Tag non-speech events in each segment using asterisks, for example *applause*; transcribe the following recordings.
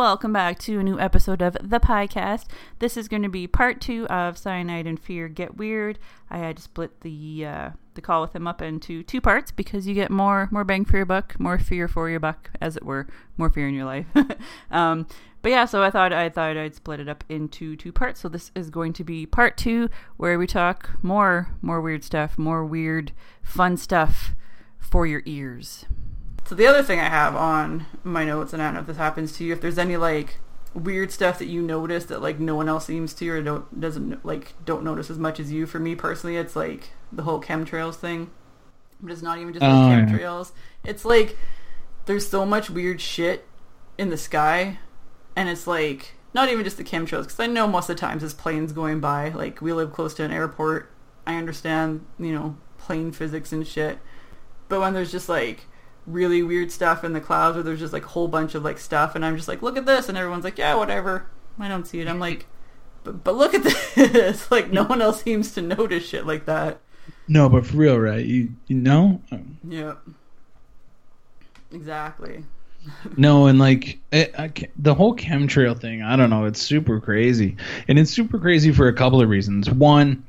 Welcome back to a new episode of the podcast. This is going to be part two of Cyannide and Fear Get Weird. I had to split the uh, the call with him up into two parts because you get more more bang for your buck, more fear for your buck, as it were, more fear in your life. *laughs* um, but yeah, so I thought I thought I'd split it up into two parts. So this is going to be part two, where we talk more more weird stuff, more weird fun stuff for your ears. So the other thing I have on my notes, and I don't know if this happens to you, if there's any like weird stuff that you notice that like no one else seems to or don't doesn't like don't notice as much as you. For me personally, it's like the whole chemtrails thing. But it's not even just Oh, like yeah. chemtrails. It's like there's so much weird shit in the sky, and it's like not even just the chemtrails because I know most of the times it's planes going by. Like we live close to an airport. I understand, you know, plane physics and shit. But when there's just like really weird stuff in the clouds where there's just like a whole bunch of like stuff and I'm just like, look at this and everyone's like, yeah, whatever. I don't see it. I'm like, *laughs* but, but look at this. *laughs* like no one else seems to notice shit like that. No, but for real, right? You, you know? Yeah. Exactly. *laughs* No, and like it, I, the whole chemtrail thing, I don't know. It's super crazy, and it's super crazy for a couple of reasons. One,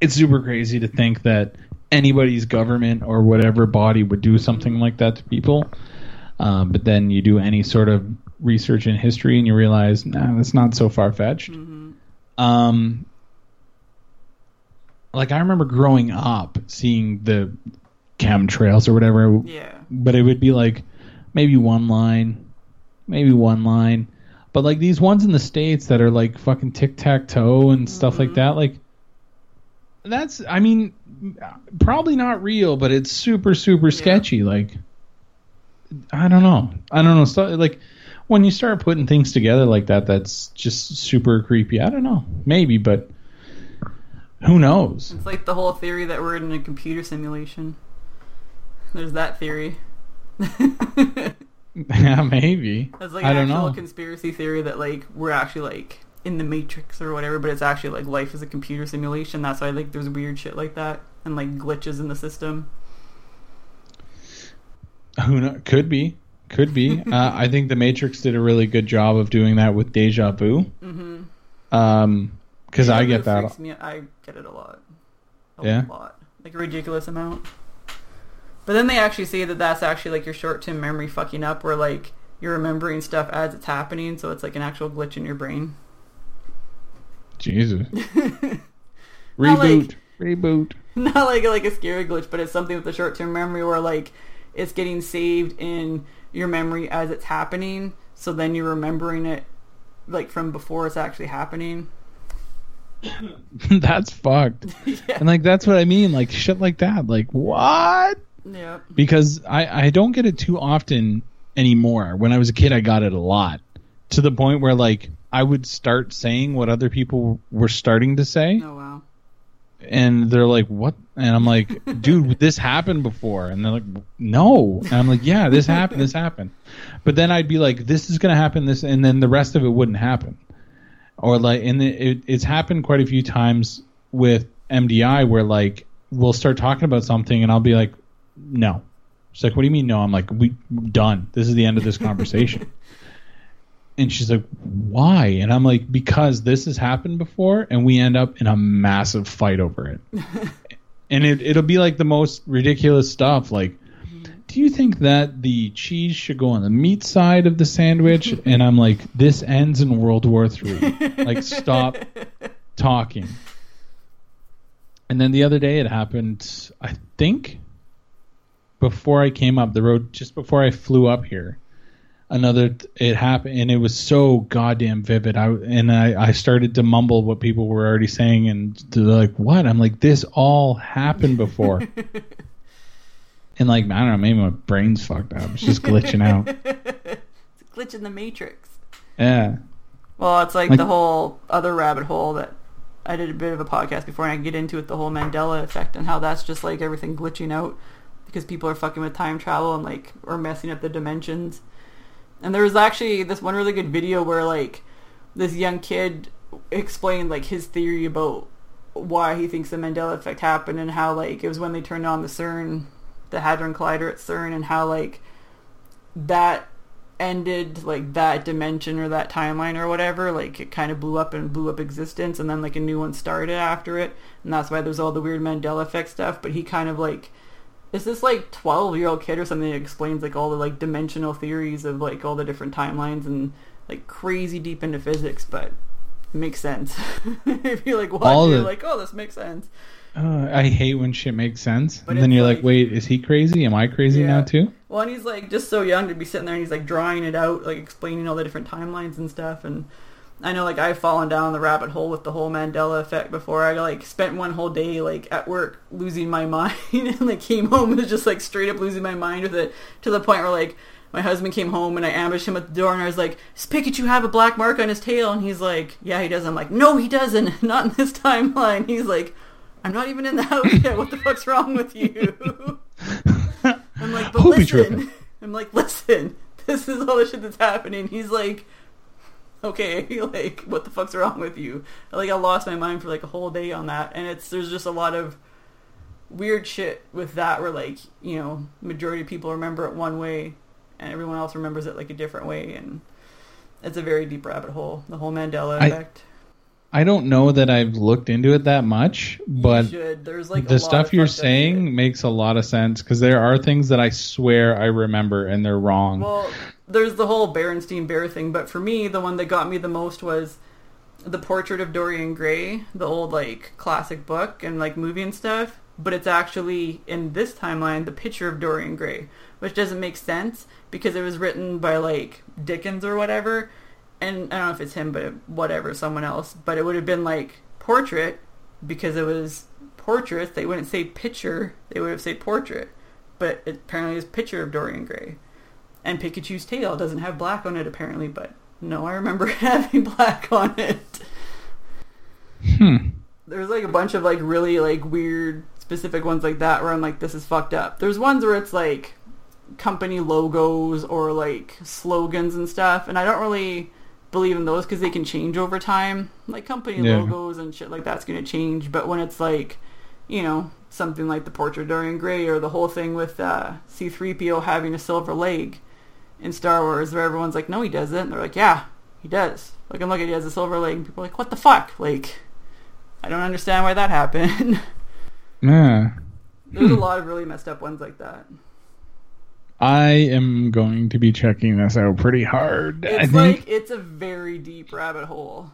it's super crazy to think that anybody's government or whatever body would do something like that to people. Um, but then you do any sort of research in history, and you realize, nah, that's not so far fetched. Um, like I remember growing up seeing the chemtrails or whatever Yeah. but it would be like maybe one line, maybe one line. But like these ones in the states that are like fucking tic tac toe and stuff like that, like that's I mean probably not real, but it's super super sketchy. Like I don't know, I don't know. So, like when you start putting things together like that, that's just super creepy. I don't know, maybe, but who knows? It's like the whole theory that we're in a computer simulation. There's that theory. *laughs* *laughs* yeah, maybe. That's like I don't actual know. conspiracy theory that like we're actually like in the matrix or whatever, but it's actually like life is a computer simulation. That's why like there's weird shit like that and like glitches in the system. Who know? Could be. Could be. *laughs* uh, I think the Matrix did a really good job of doing that with Deja Vu. Mm-hmm. Um, because I get that. Me. I get it a lot. A Yeah? lot. Like a ridiculous amount. But then they actually say that that's actually like your short-term memory fucking up, where like you're remembering stuff as it's happening, so it's like an actual glitch in your brain. Jesus. *laughs* Reboot. like- Reboot. *laughs* not like like a scary glitch, but it's something with the short term memory where like it's getting saved in your memory as it's happening, so then you're remembering it like from before it's actually happening. *laughs* that's fucked. And like that's what I mean. Like shit like that. Like what? Yeah. Because I I don't get it too often anymore. When I was a kid, I got it a lot to the point where like I would start saying what other people were starting to say. Oh wow. and they're like, "What?" And I'm like, *laughs* "Dude, this happened before." And they're like, "No." And I'm like, "Yeah, this happened. This happened." But then I'd be like, "This is gonna happen." This, and then the rest of it wouldn't happen. Or like, and it, it, it's happened quite a few times with MDI where like we'll start talking about something, and I'll be like, "No." She's like, "What do you mean no?" I'm like, "We done. This is the end of this *laughs* conversation." And she's like, why? And I'm like, because this has happened before and we end up in a massive fight over it. *laughs* and it, it'll be like the most ridiculous stuff. Like, mm-hmm. do you think that the cheese should go on the meat side of the sandwich? *laughs* and I'm like, this ends in World War Three. like, stop *laughs* talking. And then the other day it happened, I think, before I came up the road, just before I flew up here another it happened and it was so goddamn vivid i and i i started to mumble what people were already saying and they're like what i'm like this all happened before *laughs* and like i don't know maybe my brain's fucked up it's just glitching out *laughs* It's a glitch in the matrix. yeah Well, it's like, Like- the whole other rabbit hole that I did a bit of a podcast before, and I can get into it. The whole Mandela effect and how that's just like everything glitching out because people are fucking with time travel and like or messing up the dimensions. And there was actually this one really good video where like this young kid explained like his theory about why he thinks the Mandela effect happened and how like it was when they turned on the CERN, the Hadron Collider at CERN, and how like that ended like that dimension or that timeline or whatever like it kind of blew up and blew up existence and then like a new one started after it and that's why there's all the weird mandela effect stuff but he kind of like is this like 12 year old kid or something that explains like all the like dimensional theories of like all the different timelines and like crazy deep into physics but it makes sense *laughs* if you like watch All you're the- like oh this makes sense Uh, I hate when shit makes sense. But and then you're like, like- wait, is he crazy? Am I crazy Yeah. now too? Well, and he's like just so young to be sitting there and he's like drawing it out, like explaining all the different timelines and stuff. And I know like I've fallen down the rabbit hole with the whole Mandela effect before. I like spent one whole day like at work losing my *laughs* mind and like came home and was just like straight up losing my mind with it to the point where like my husband came home and I ambushed him at the door and I was like, "Does Pikachu have a black mark on his tail?" And he's like, "Yeah, he does." I'm like, "No, he doesn't. *laughs* Not in this timeline." He's like, "I'm not even in the house yet. What the fuck's wrong with you?" *laughs* I'm like, but listen. tripping? I'm like, listen, this is all the shit that's happening. He's like, okay, *laughs* like, what the fuck's wrong with you? Like, I lost my mind for like a whole day on that, and it's there's just a lot of weird shit with that where like you know majority of people remember it one way and everyone else remembers it like a different way and it's a very deep rabbit hole the whole mandela effect I don't know that I've looked into it that much, but like the stuff you're saying makes a lot of sense because there are things that I swear I remember and they're wrong. Well, there's the whole Berenstein Bear thing, but for me, the one that got me the most was the Portrait of Dorian Gray, the old like classic book and like movie and stuff. But it's actually in this timeline the picture of Dorian Gray, which doesn't make sense because it was written by like Dickens or whatever. And I don't know if it's him, but whatever, someone else. But it would have been like portrait because it was portraits. They wouldn't say picture; they would have said portrait. But it apparently is picture of Dorian Gray. And Pikachu's tail doesn't have black on it apparently, but no, I remember *laughs* having black on it. Hmm. There's like a bunch of like really like weird specific ones like that where I'm like, this is fucked up. There's ones where it's like company logos or like slogans and stuff, and I don't really believe in those because they can change over time. Like company Yeah. logos and shit like that's gonna change, but when it's like, you know, something like the portrait of Dorian Gray or the whole thing with uh, C-3PO having a silver leg in Star Wars, where everyone's like, no, he doesn't. And they're like, yeah, he does. Like, and look, at he has a silver leg. And people are like, what the fuck? Like, I don't understand why that happened. *laughs* Yeah. There's a lot of really messed up ones like that. I am going to be checking this out pretty hard. I It's think like it's a very deep rabbit hole.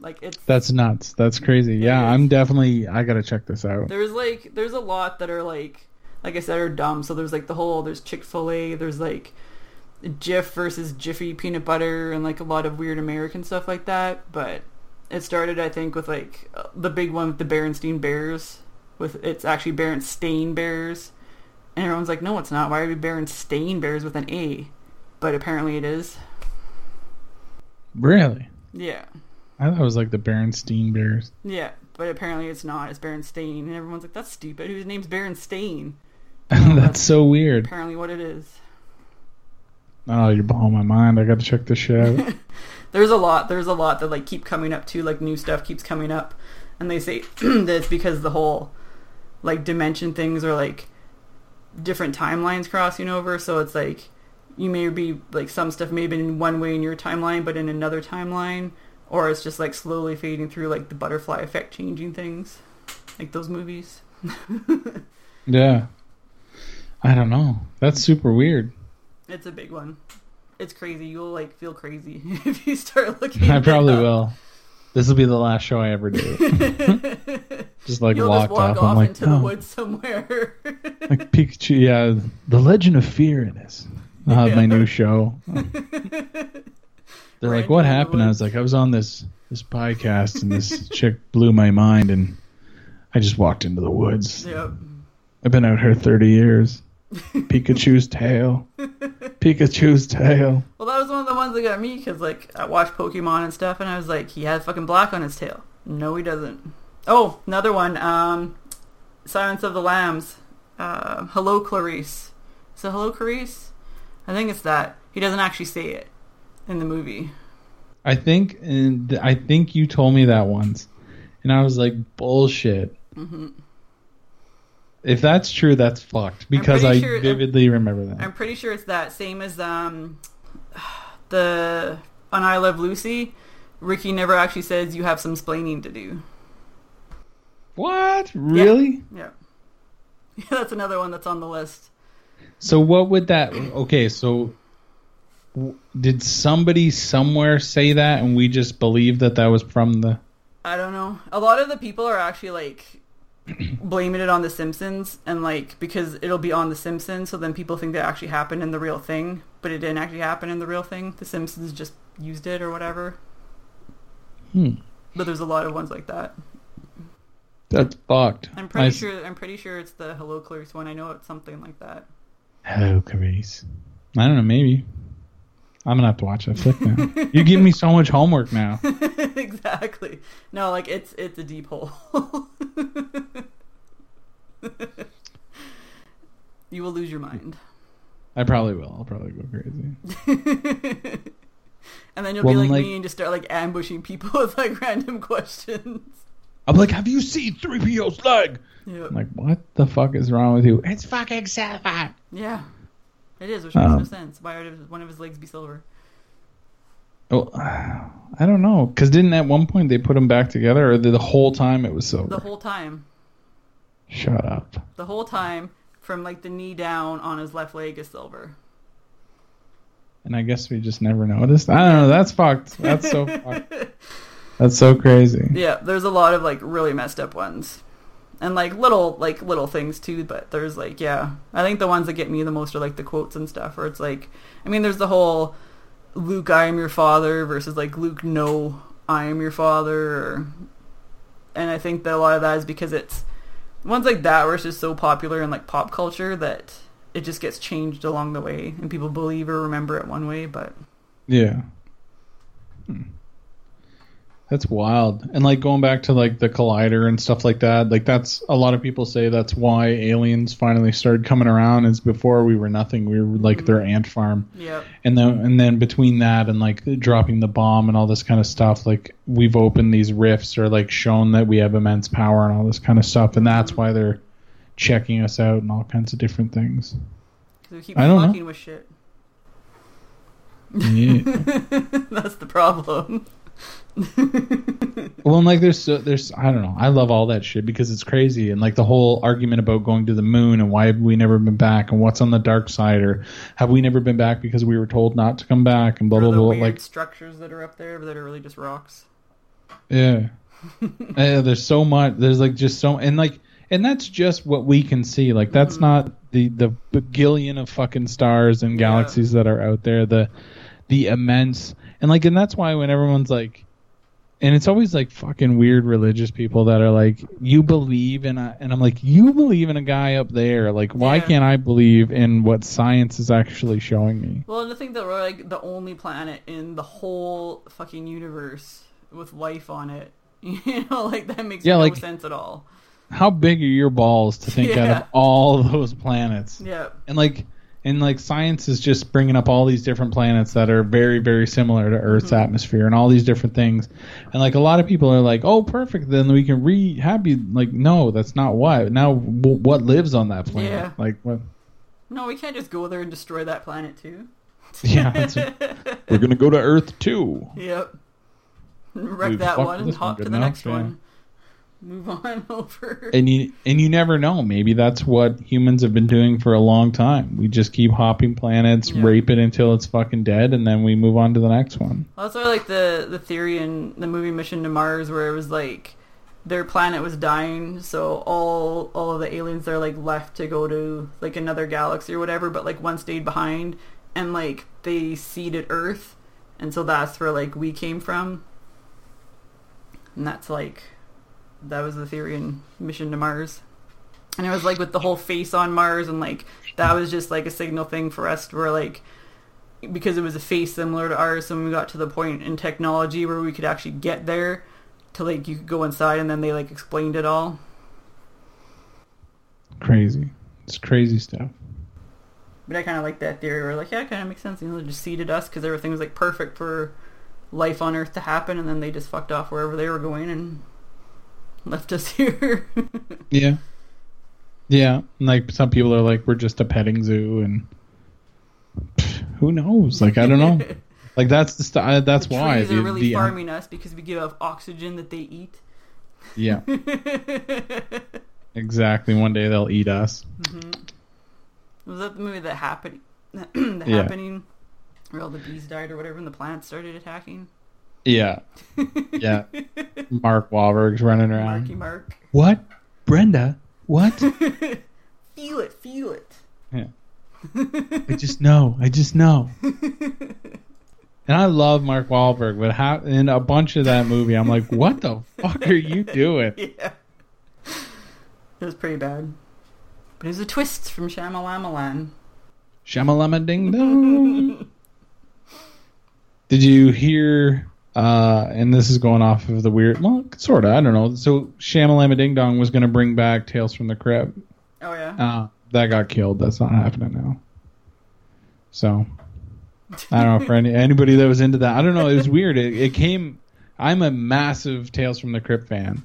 Like it's that's nuts. That's crazy. Yeah, is. I'm definitely. I gotta check this out. there's like there's a lot that are like like I said are dumb. So there's like the whole there's Chick Fil A. There's like Jif versus Jiffy peanut butter and like a lot of weird American stuff like that. But it started I think with like uh, the big one with the Berenstein Bears. With it's actually Berenstain Bears, and everyone's like, no, it's not. Why are we Berenstain Bears with an A? But apparently it is. Really? Yeah. I thought it was like the Berenstein Bears. Yeah, but apparently it's not. It's Berenstain, and everyone's like, "That's stupid. Whose name's Berenstain?" *laughs* that's so weird. Apparently, what it is. Oh, you're blowing my mind. I gotta check this shit out. *laughs* There's a lot. There's a lot that like keep coming up too. Like new stuff keeps coming up, and they say *clears throat* that it's because the whole like dimension things are like different timelines crossing over. So it's like you may be like some stuff may have been in one way in your timeline, but in another timeline, or it's just like slowly fading through, like the butterfly effect changing things, like those movies. *laughs* yeah. I don't know. That's super weird. It's a big one. It's crazy. You'll like feel crazy *laughs* if you start looking. I probably up. will. This will be the last show I ever do. *laughs* just like You'll locked just walk off. off I'm like, into the oh. woods somewhere. *laughs* like Pikachu. Yeah, the Legend of Fear in this. I'll have my new show. *laughs* They're like, "What happened?" I was like, "I was on this this podcast, and this chick blew my mind, and I just walked into the woods. yep. I've been out here thirty years. Pikachu's tail, Pikachu's tail. Well, that was one of the ones that got me because like I watched Pokemon and stuff, and I was like, he had fucking black on his tail. No, he doesn't. Oh, another one. Um, Silence of the Lambs. Uh, hello, Clarice. So hello, Clarice. I think it's that. He doesn't actually say it in the movie. I think, and I think you told me that once, and I was like, "Bullshit." If that's true, that's fucked because I sure- vividly remember that. I'm pretty sure it's that same as um *sighs* the on I Love Lucy. Ricky never actually says you have some splaining to do. what? Really? Yeah. Yeah, *laughs* that's another one that's on the list. So what would that? Okay, so w- did somebody somewhere say that, and we just believe that that was from the? I don't know. A lot of the people are actually like blaming it on The Simpsons and like because it'll be on The Simpsons, so then people think that actually happened in the real thing, but it didn't actually happen in the real thing. The Simpsons just used it or whatever. Hmm, But there's a lot of ones like that. that's fucked. I'm pretty s- sure. I'm pretty sure it's the Hello Clarice one. I know it's something like that. Hello, Clarice. I don't know. Maybe I'm gonna have to watch that flick now. you give me so much homework now. *laughs* exactly. No, like it's it's a deep hole. *laughs* you will lose your mind, I probably will. I'll probably go crazy. *laughs* and then you'll Well, be like, like- me and just start like ambushing people with like random questions. I'm like, have you seen 3PO's leg? Yeah, I'm like, what the fuck is wrong with you? It's fucking silver. yeah, it is, which makes Um, no sense. Why would one of his legs be silver? Oh, I don't know. Because didn't at one point they put them back together, or the, the whole time it was silver? The whole time, Shut up. the whole time, from like the knee down on his left leg is silver. And I guess we just never noticed. I don't know. That's fucked. That's so *laughs* fucked. That's so crazy. Yeah, there's a lot of like really messed up ones. And like little like little things too, but there's like yeah. I think the ones that get me the most are like the quotes and stuff where it's like I mean there's the whole Luke I am your father versus like Luke no I am your father or, and I think that a lot of that is because it's ones like that where it's just so popular in like pop culture that it just gets changed along the way and people believe or remember it one way but Yeah. Hmm. That's wild. And like going back to like the collider and stuff like that, like that's a lot of people say that's why aliens finally started coming around is before we were nothing. We were like their mm-hmm. ant farm. yep. And then and then between that and like dropping the bomb and all this kind of stuff, like we've opened these rifts or like shown that we have immense power and all this kind of stuff and that's mm-hmm. why they're checking us out and all kinds of different things. 'Cause we keep I don't know. fucking with shit. Yeah. *laughs* That's the problem. *laughs* Well, and like there's so, there's I don't know. I love all that shit because it's crazy and like the whole argument about going to the moon and why have we never been back and what's on the dark side or have we never been back because we were told not to come back and blah blah blah. Like structures that are up there that are really just rocks. yeah, *laughs* yeah. There's so much. There's like just so and like and that's just what we can see. Like that's Mhm. not the the billion of fucking stars and Yeah. galaxies that are out there. The the immense and like and that's why when everyone's like and it's always like fucking weird religious people that are like you believe in a and i'm like you believe in a guy up there like why Yeah. can't i believe in what science is actually showing me Well, and I think that we're like the only planet in the whole fucking universe with life on it. *laughs* You know, like that makes Yeah, no like- sense at all. how big are your balls to think out of *laughs* all those planets Yeah. and like and like science is just bringing up all these different planets that are very very similar to earth's Mhm. atmosphere and all these different things and like a lot of people are like oh perfect then we can re-have you like no that's not why now w- what lives on that planet Yeah. like what No, we can't just go there and destroy that planet too. *laughs* Yeah, that's- we're gonna go to earth too Yep. Wreck We've that one and this one hop to good the enough, next yeah. one. Move *laughs* on over. and you and you never know maybe that's what humans have been doing for a long time we just keep hopping planets Yeah. rape it until it's fucking dead and then we move on to the next one Also, I like the the theory in the movie Mission to Mars where it was like their planet was dying, so all all of the aliens are like left to go to like another galaxy or whatever, but like one stayed behind, and like they seeded Earth, and so that's where like we came from, and that's like that was the theory in Mission to Mars. And it was like with the whole face on Mars, and like that was just like a signal thing for us. To where like because it was a face similar to ours. and we got to the point in technology where we could actually get there, to like you could go inside, and then they like explained it all. crazy it's crazy stuff But I kind of like that theory. Where like, yeah, it kind of makes sense. You know, they just seeded us because everything was like perfect for life on Earth to happen, and then they just fucked off wherever they were going and left us *laughs* here. yeah Yeah, like some people are like, we're just a petting zoo, and pff, who knows? Like I don't know. *laughs* like that's the st- uh, that's the why trees the, are really the- farming us because we give off oxygen that they eat. yeah, *laughs* exactly. One day they'll eat us. Mm-hmm. Was that the movie that happened? *clears throat* the Yeah. happening, where all the bees died or whatever, and the plants started attacking. Yeah, yeah. Mark Wahlberg's running around. Marky Mark, What, Brenda? What? *laughs* feel it, feel it. Yeah. I just know. I just know. and I love Mark Wahlberg, but how in a bunch of that movie, I'm like, what the fuck are you doing? *laughs* Yeah, it was pretty bad. But it was a twist from Shyamalamalan. Shamalama ding dong. *laughs* Did you hear? Uh, and this is going off of the weird, well, sort of. I don't know. So Shamalama Ding Dong was going to bring back Tales from the Crypt. Oh yeah. Uh, that got killed. That's not happening now. So I don't know for any, anybody that was into that. I don't know. It was weird. It, it came. I'm a massive Tales from the Crypt fan,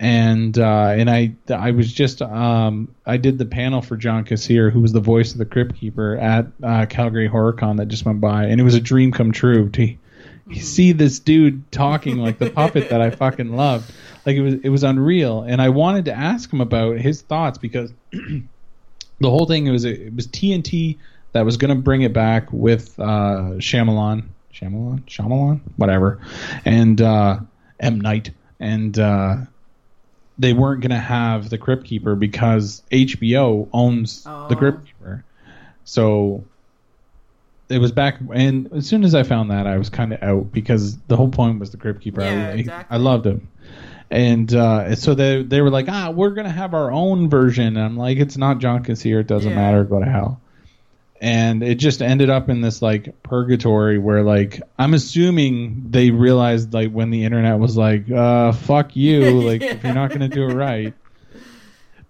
and uh, and I I was just um I did the panel for John Kassir, who was the voice of the Crypt Keeper at uh, Calgary HorrorCon that just went by, and it was a dream come true to see this dude talking like the puppet that I fucking loved. Like it was it was unreal, and I wanted to ask him about his thoughts because *clears throat* the whole thing it was it was TNT that was going to bring it back with uh, Shyamalan, Shyamalan, Shyamalan, whatever, and uh, M Night, and uh, they weren't going to have the Crypt Keeper because HBO owns the Oh. Crypt Keeper, so it was back. And as soon as I found that, I was kind of out because the whole point was the Crypt Keeper. Yeah, I, exactly. I loved him and uh, so they they were like, ah, we're gonna have our own version. And I'm like, it's not John here. It doesn't Yeah. matter. Go to hell. And it just ended up in this like purgatory where like I'm assuming they realized like when the internet was like, uh, fuck you, like if you're not gonna do it *laughs* right.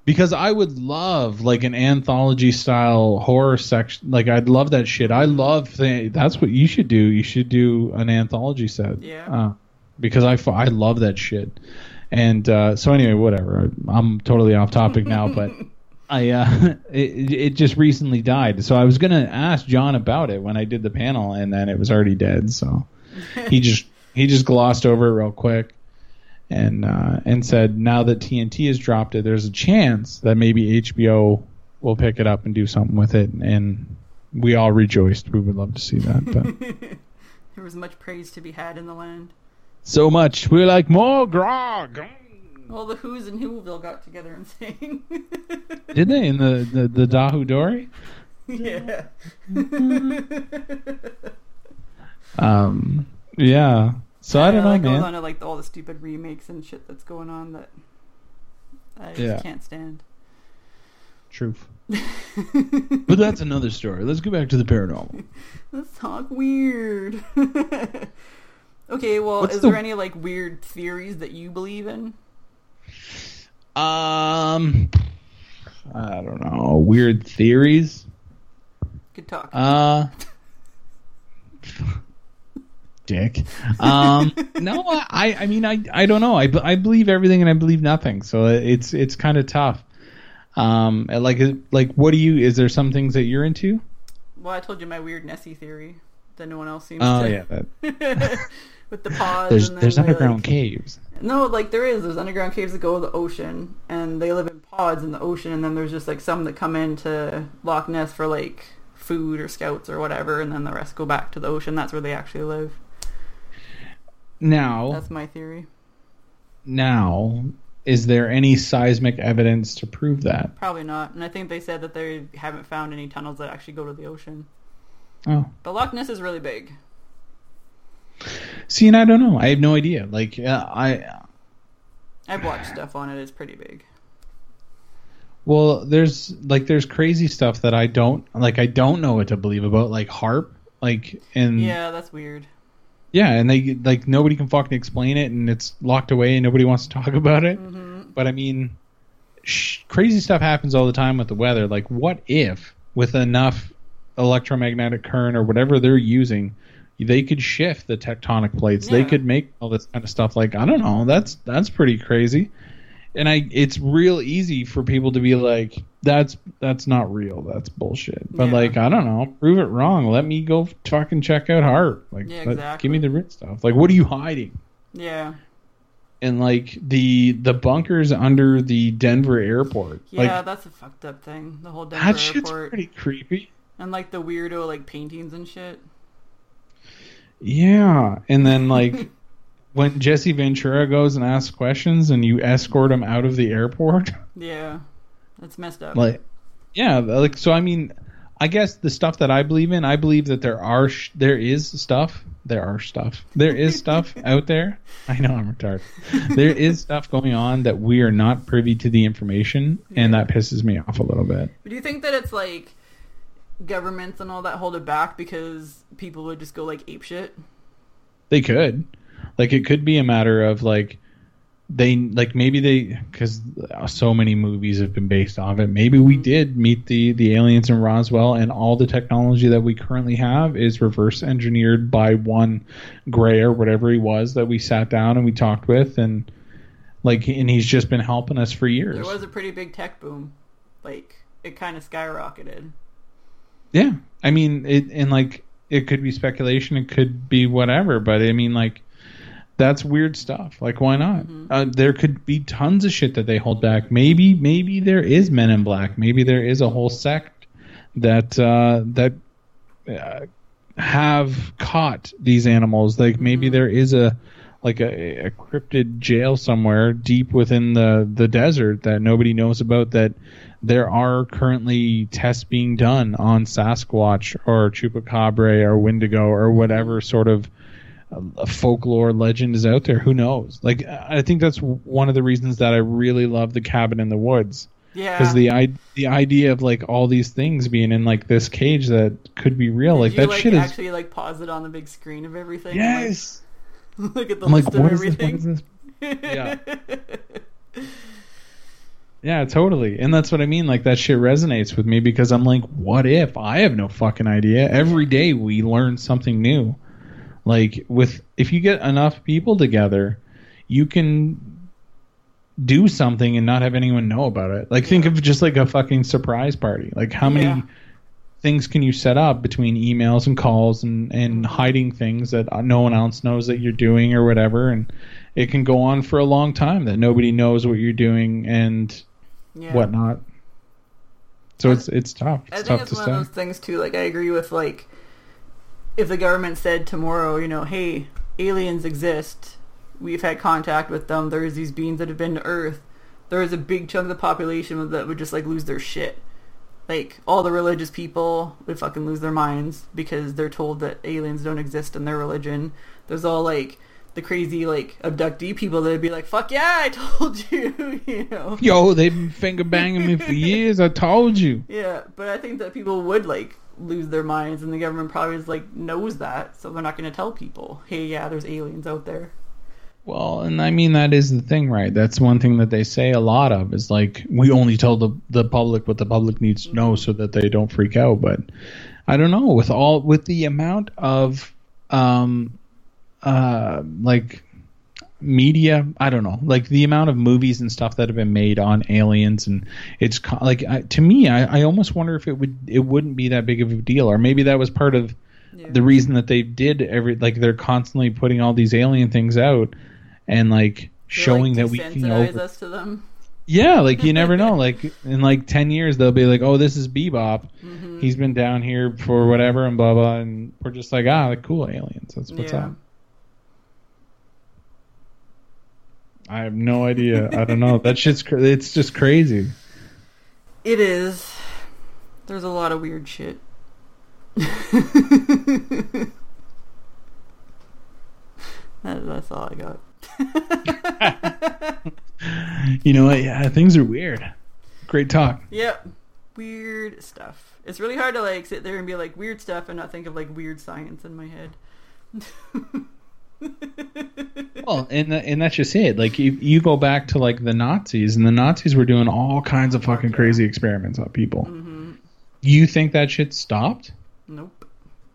Because I would love like an anthology style horror section. Like I'd love that shit. I love th- that's what you should do. You should do an anthology set. Yeah. Uh, because I love that shit. And uh, so anyway, whatever. I'm totally off topic now, *laughs* but I uh, *laughs* it, it just recently died. So I was gonna ask John about it when I did the panel, and then it was already dead. So he *laughs* just he just glossed over it real quick, and uh, and said now that TNT has dropped it, there's a chance that maybe HBO will pick it up and do something with it. And we all rejoiced. We would love to see that, but. *laughs* There was much praise to be had in the land. so much. We're like more grog. All the Who's and Whoville got together and sang. *laughs* Did they in the the, the Dahu Dori? yeah. *laughs* Um, yeah. So I don't know, That goes man. on to like all the stupid remakes and shit that's going on that I just Yeah. can't stand. Truth. *laughs* but that's another story. Let's go back to the paranormal. *laughs* Let's talk weird. *laughs* okay, well, What's is the- there any like weird theories that you believe in? Um, I don't know. Weird theories. Good talk. Uh, dick. Um, *laughs* no, I, I mean, I, I don't know. I, I believe everything and I believe nothing. So it's, it's kind of tough. Um, like, like, what do you? Is there some things that you're into? well, I told you my weird Nessie theory that no one else seems Oh to. yeah, that, *laughs* With the pods. there's and there's underground like- caves. No, like there is. There's underground caves that go to the ocean, and they live in pods in the ocean. And then there's just like some that come into Loch Ness for like food or scouts or whatever, and then the rest go back to the ocean. That's where they actually live. Now, That's my theory. now, is there any seismic evidence to prove that? Probably not. And I think they said that they haven't found any tunnels that actually go to the ocean. Oh, But Loch Ness is really big. see, and I don't know. I have no idea. Like, uh, I I've watched stuff on it. It's pretty big. well, there's like there's crazy stuff that I don't like. I don't know what to believe about, like HAARP, like and Yeah, that's weird. Yeah, and they like nobody can fucking explain it, and it's locked away, and nobody wants to talk *laughs* about it. Mm-hmm. But I mean, sh- crazy stuff happens all the time with the weather. Like, what if with enough electromagnetic current or whatever they're using, they could shift the tectonic plates? They could make all this kind of stuff. Like, I don't know. That's that's pretty crazy. and I it's real easy for people to be like that's that's not real. That's bullshit. But Yeah. like I don't know. Prove it wrong. Let me go fucking check out HAARP like Yeah, let- exactly. give me the real stuff. Like what are you hiding? Yeah. and like the the bunkers under the Denver airport. Yeah, like that's a fucked up thing. The whole Denver that shit's airport. pretty creepy. And like the weirdo like paintings and shit. yeah. And then like *laughs* when Jesse Ventura goes and asks questions and you escort him out of the airport. *laughs* Yeah, that's messed up. like yeah like so i mean i guess the stuff that i believe in i believe that there are sh- there is stuff there are stuff there is stuff *laughs* out there. I know i'm retarded. There is stuff going on that we are not privy to the information and that pisses me off a little bit. Do you think that it's like governments and all that hold it back because people would just go like ape shit? they could. Like it could be a matter of like they like maybe they because so many movies have been based off it. Maybe we mm-hmm. did meet the the aliens in roswell and all the technology that we currently have is reverse engineered by one gray or whatever he was that we sat down and we talked with and like and he's just been helping us for years. There was a pretty big tech boom. Like it kind of skyrocketed. Yeah, I mean, it and like it could be speculation, it could be whatever, but I mean, like that's weird stuff. Like, why not? Uh, there could be tons of shit that they hold back. Maybe, maybe there is Men in Black. Maybe there is a whole sect that uh, that uh, have caught these animals. Like, maybe there is a like a, a cryptid jail somewhere deep within the the desert that nobody knows about that there are currently tests being done on Sasquatch or Chupacabra or Wendigo or whatever sort of uh, folklore legend is out there. Who knows? Like, I think that's one of the reasons that I really love the cabin in the woods Yeah. because the i the idea of like all these things being in like this cage that could be real, Did like you that like shit is actually like pause it on the big screen of everything? yes. Like, *laughs* look at the I'm like, list of what is this? What everything. is this? Yeah. *laughs* Yeah, totally. And that's what I mean. Like that shit resonates with me because I'm like, what if? I have no fucking idea. Every day we learn something new. Like with if you get enough people together, you can do something and not have anyone know about it. Like think of just like a fucking surprise party. Like how many Yeah. things can you set up between emails and calls and and mm-hmm. hiding things that no one else knows that you're doing or whatever and it can go on for a long time that nobody knows what you're doing and yeah. whatnot. So it's it's tough. I think tough it's to one of those things too. Like I agree with like if the government said tomorrow, you know, hey, aliens exist. We've had contact with them. There's these beings that have been to Earth. There is a big chunk of the population that would just like lose their shit. Like all the religious people would fucking lose their minds because they're told that aliens don't exist in their religion. There's all like the crazy like abductee people that'd be like, "Fuck yeah, I *laughs* told you," *laughs* you know. Yo, they've been finger banging me for *laughs* years. I told you. Yeah, but I think that people would like lose their minds, and the government probably is like knows that, so they're not going to tell people, "Hey, yeah, there's aliens out there." Well, and I mean that is the thing, right? That's one thing that they say a lot of is like we only tell the the public what the public needs to know so that they don't freak out. But I don't know with all with the amount of um uh like media i don't know like the amount of movies and stuff that have been made on aliens and it's like I, to me I, I almost wonder if it would it wouldn't be that big of a deal or maybe that was part of Yeah. the reason that they did every like they're constantly putting all these alien things out and like They, showing like, that we can over us to them. yeah like you never *laughs* know like in like 10 years they'll be like oh this is bebop Mm-hmm. he's been down here for whatever and blah blah and we're just like ah cool aliens that's what's Yeah. up i have no idea i don't know that shit's cra- it's just crazy It is. There's a lot of weird shit. *laughs* that, that's all I got. *laughs* you know what yeah things are weird great talk Yep. Weird stuff. It's really hard to like sit there and be like weird stuff and not think of like weird science in my head. *laughs* Well, and and that's just it. Like you, you go back to like the Nazis, and the Nazis were doing all kinds of fucking crazy experiments on people. hmm You think that shit stopped? Nope.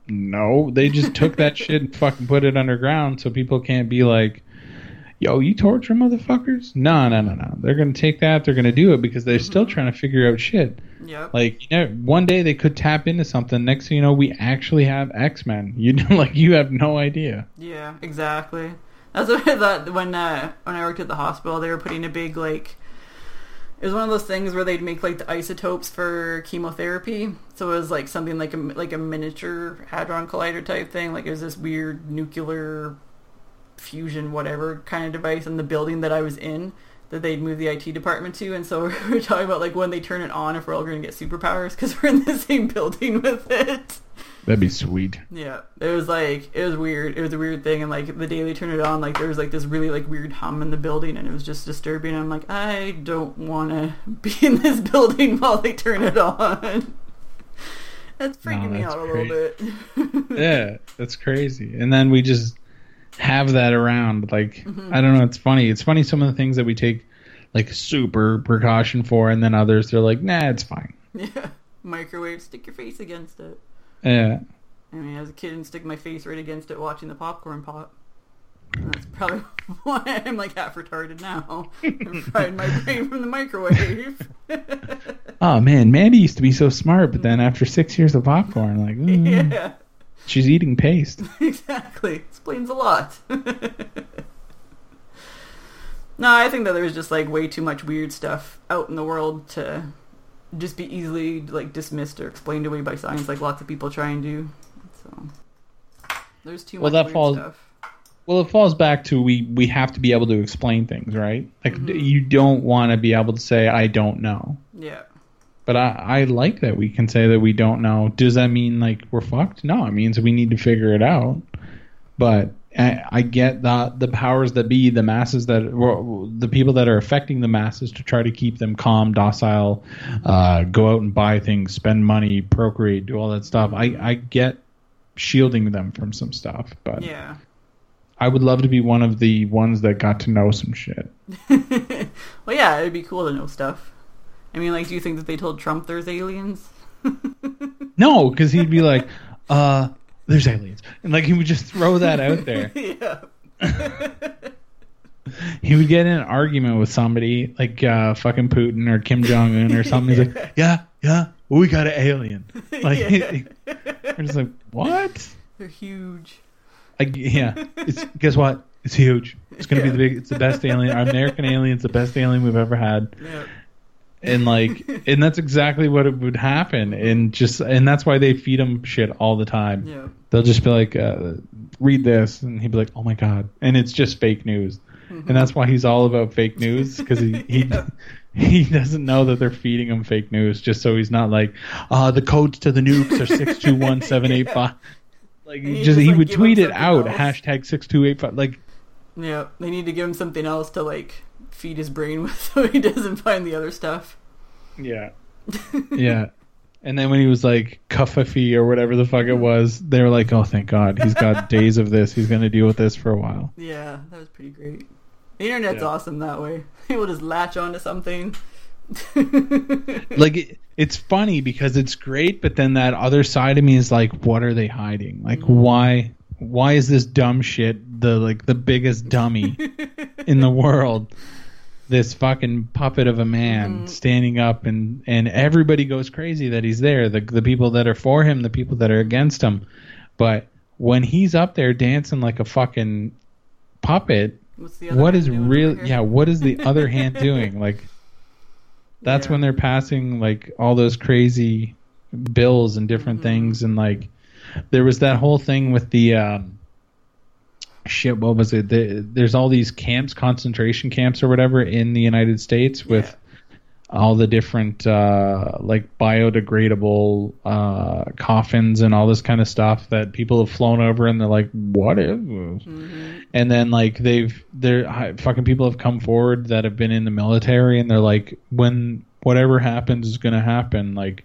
No, they just *laughs* took that shit and fucking put it underground, so people can't be like, yo, you torture motherfuckers? No, no, no, no. They're gonna take that. They're gonna do it because they're still trying to figure out shit. Yep. Like you know, one day they could tap into something. Next thing you know, we actually have X Men. You *laughs* know, like you have no idea. Yeah, exactly. That's what I thought when uh, when I worked at the hospital. They were putting a big like. It was one of those things where they'd make like the isotopes for chemotherapy. So it was like something like a like a miniature hadron collider type thing. Like it was this weird nuclear fusion whatever kind of device in the building that I was in that they'd move the IT department to. And so *laughs* we were talking about like when they turn it on if we're all going to get superpowers because we're in the same *laughs* building with it. That'd be sweet. Yeah, it was like it was weird. It was a weird thing, and like the day they turned it on, like there was like this really like weird hum in the building, and it was just disturbing. I'm like, I don't want to *laughs* be in this building *laughs* while they turn it on. That's freaking No, me that's out a little bit. *laughs* Yeah, that's crazy. And then we just have that around. Like Mm-hmm. I don't know. It's funny. It's funny some of the things that we take like super precaution for, and then others they're like, nah, it's fine. yeah, microwave, stick your face against it. Yeah. I mean, as a kid, and stick my face right against it watching the popcorn pop. That's probably *laughs* why I'm like half retarded now. *laughs* I'm frying my brain from the microwave. *laughs* Oh man, Mandy used to be so smart, but then after six years of popcorn, like mm, yeah. she's eating paste. exactly. Explains a lot. no, I think that there's just like way too much weird stuff out in the world to just be easily like dismissed or explained away by science, like lots of people try and do. So there's too Well, much that falls- stuff. Well, it falls back to we we have to be able to explain things, right? Like Mhm. you don't want to be able to say I don't know. Yeah. But I, I like that we can say that we don't know. Does that mean like we're fucked? No, it means we need to figure it out. But I, get the the powers that be, the masses that, well, the people that are affecting the masses to try to keep them calm, docile, uh, go out and buy things, spend money, procreate, do all that stuff. I, I get shielding them from some stuff, but Yeah. I would love to be one of the ones that got to know some shit. *laughs* well, yeah, it'd be cool to know stuff. I mean, like, do you think that they told Trump there's aliens? *laughs* No, because he'd be like, uh, there's aliens. And like he would just throw that out there. *laughs* yeah. he would get in an argument with somebody like uh, fucking Putin or Kim Jong Un or something. He's like, *laughs* yeah, yeah, well, we got an alien. *laughs* Like, Yeah. we're just like, what? They're huge. I, yeah, it's, guess what? It's huge. It's gonna be the big. It's the best alien. Our American alien's the best alien we've ever had. Yeah. And like, *laughs* and that's exactly what it would happen. And just, and that's why they feed him shit all the time. Yeah. They'll just be like, uh, read this, and he'd be like, oh my god, and it's just fake news. and that's why he's all about fake news because he he, *laughs* Yeah. *laughs* he doesn't know that they're feeding him fake news just so he's not like uh the codes to the nukes are six two one seven eight five like he he just just, he like, would tweet it out else. hashtag six two eight five like Yeah. They need to give him something else to, like, feed his brain *laughs* with so he doesn't find the other stuff. yeah *laughs* yeah and then when he was like covfefe or whatever the fuck it was they were like oh thank god he's got *laughs* days of this he's gonna deal with this for a while Yeah, that was pretty great. The internet's Yeah. awesome that way. People just latch onto something. like it, it's funny because it's great but then that other side of me is like what are they hiding like mm. why why is this dumb shit the like the biggest dummy in the world this fucking puppet of a man Mhm. standing up and and everybody goes crazy that he's there the the people that are for him the people that are against him but when he's up there dancing like a fucking puppet What's the other what is real yeah what is the other *laughs* hand doing like that's Yeah. when they're passing like all those crazy bills and different Mhm. things and like there was that whole thing with the um shit what was it? The, there's all these camps concentration camps or whatever in the united states with all the different uh like biodegradable uh coffins and all this kind of stuff that people have flown over and they're like what is Mhm. and then like they've they're fucking people have come forward that have been in the military and they're like when whatever happens is going to happen like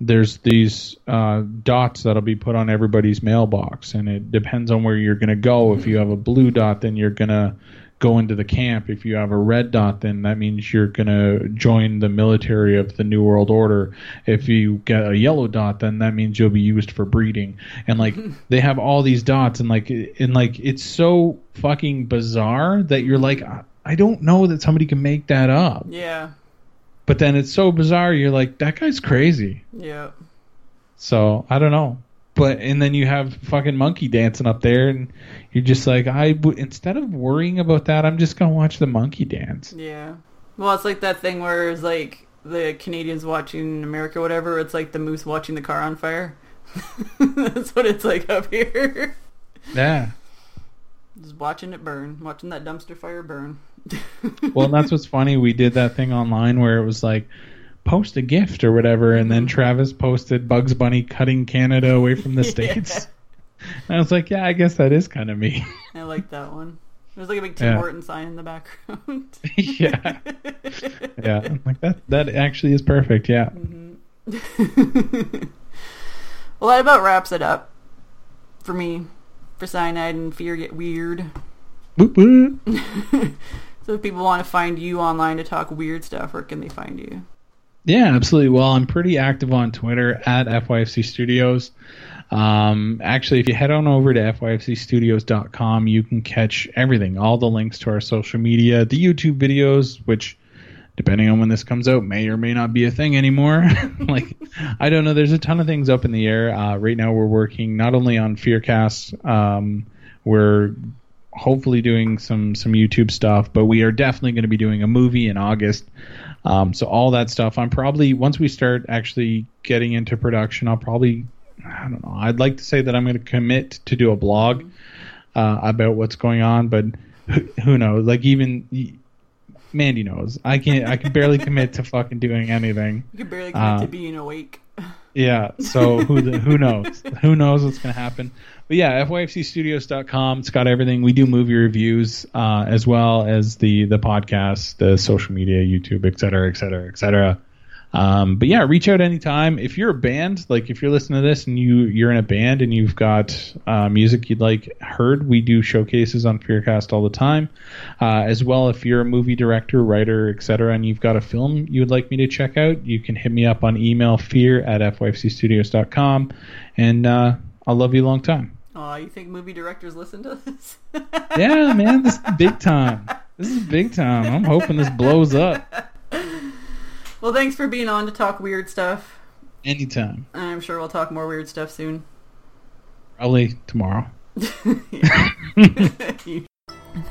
there's these uh, dots that'll be put on everybody's mailbox and it depends on where you're going to go if you have a blue dot then you're going to go into the camp. If you have a red dot, then that means you're gonna join the military of the New World Order. If you get a yellow dot, then that means you'll be used for breeding. And like *laughs* they have all these dots, and like and like it's so fucking bizarre that you're like, I- I don't know that somebody can make that up. Yeah. But then it's so bizarre, you're like, that guy's crazy. Yeah. So I don't know. But and then you have fucking monkey dancing up there, and you're just like, I w- instead of worrying about that, I'm just gonna watch the monkey dance. Yeah. Well, it's like that thing where it's like the Canadians watching America, whatever. It's like the moose watching the car on fire. *laughs* That's what it's like up here. Yeah. Just watching it burn, watching that dumpster fire burn. *laughs* Well, that's what's funny. We did that thing online where it was like, post a gift or whatever, and then mm-hmm. Travis posted Bugs Bunny cutting Canada away from the *laughs* states. *laughs* And I was like, yeah, I guess that is kind of me. I like that one. There's like a big Tim Yeah. Horton sign in the background. yeah. Yeah. I'm like that. That actually is perfect. Yeah. Mm-hmm. well, that about wraps it up for me. For Cyannide and fear get weird. Boop, boop. So if people want to find you online to talk weird stuff, where can they find you? Yeah, absolutely. Well, I'm pretty active on Twitter at FYFC Studios. Um, actually, if you head on over to FYFCstudios.com, you can catch everything, all the links to our social media, the YouTube videos, which, depending on when this comes out, may or may not be a thing anymore. *laughs* like, I don't know. There's a ton of things up in the air. Uh, right now, we're working not only on Fearcast, um, we're hopefully doing some some YouTube stuff, but we are definitely going to be doing a movie in August. Um, so all that stuff, I'm probably once we start actually getting into production, I'll probably I don't know. I'd like to say that I'm going to commit to do a blog uh, about what's going on, but who, who knows? Like even Mandy knows. I can't. I can barely commit to fucking doing anything. You can barely commit Uh, to being awake. Yeah. So who the, who knows? *laughs* Who knows what's going to happen? But yeah, fyfcstudios.com. It's got everything. We do movie reviews uh, as well as the the podcast, the social media, YouTube, et cetera, et cetera, et cetera. Um, but yeah, reach out anytime. If you're a band, like if you're listening to this and you you're in a band and you've got uh, music you'd like heard, we do showcases on Fearcast all the time. Uh, as well, if you're a movie director, writer, etc., and you've got a film you would like me to check out, you can hit me up on email fear at fyfcstudios.com, and uh, I'll love you a long time. Oh, you think movie directors listen to this? *laughs* Yeah, man, this is big time. This is big time. I'm hoping this blows up well, thanks for being on to talk weird stuff. anytime. I'm sure we'll talk more weird stuff soon. Probably tomorrow. *laughs*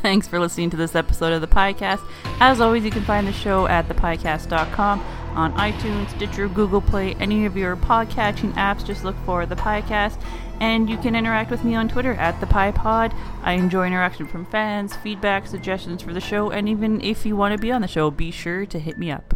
Thanks for listening to this episode of the podcast. As always, you can find the show at thepodcast.com on iTunes, Stitcher, Google Play, any of your podcatching apps. Just look for the podcast. And you can interact with me on Twitter at the Pie Pod. I enjoy interaction from fans, feedback, suggestions for the show, and even if you want to be on the show, be sure to hit me up.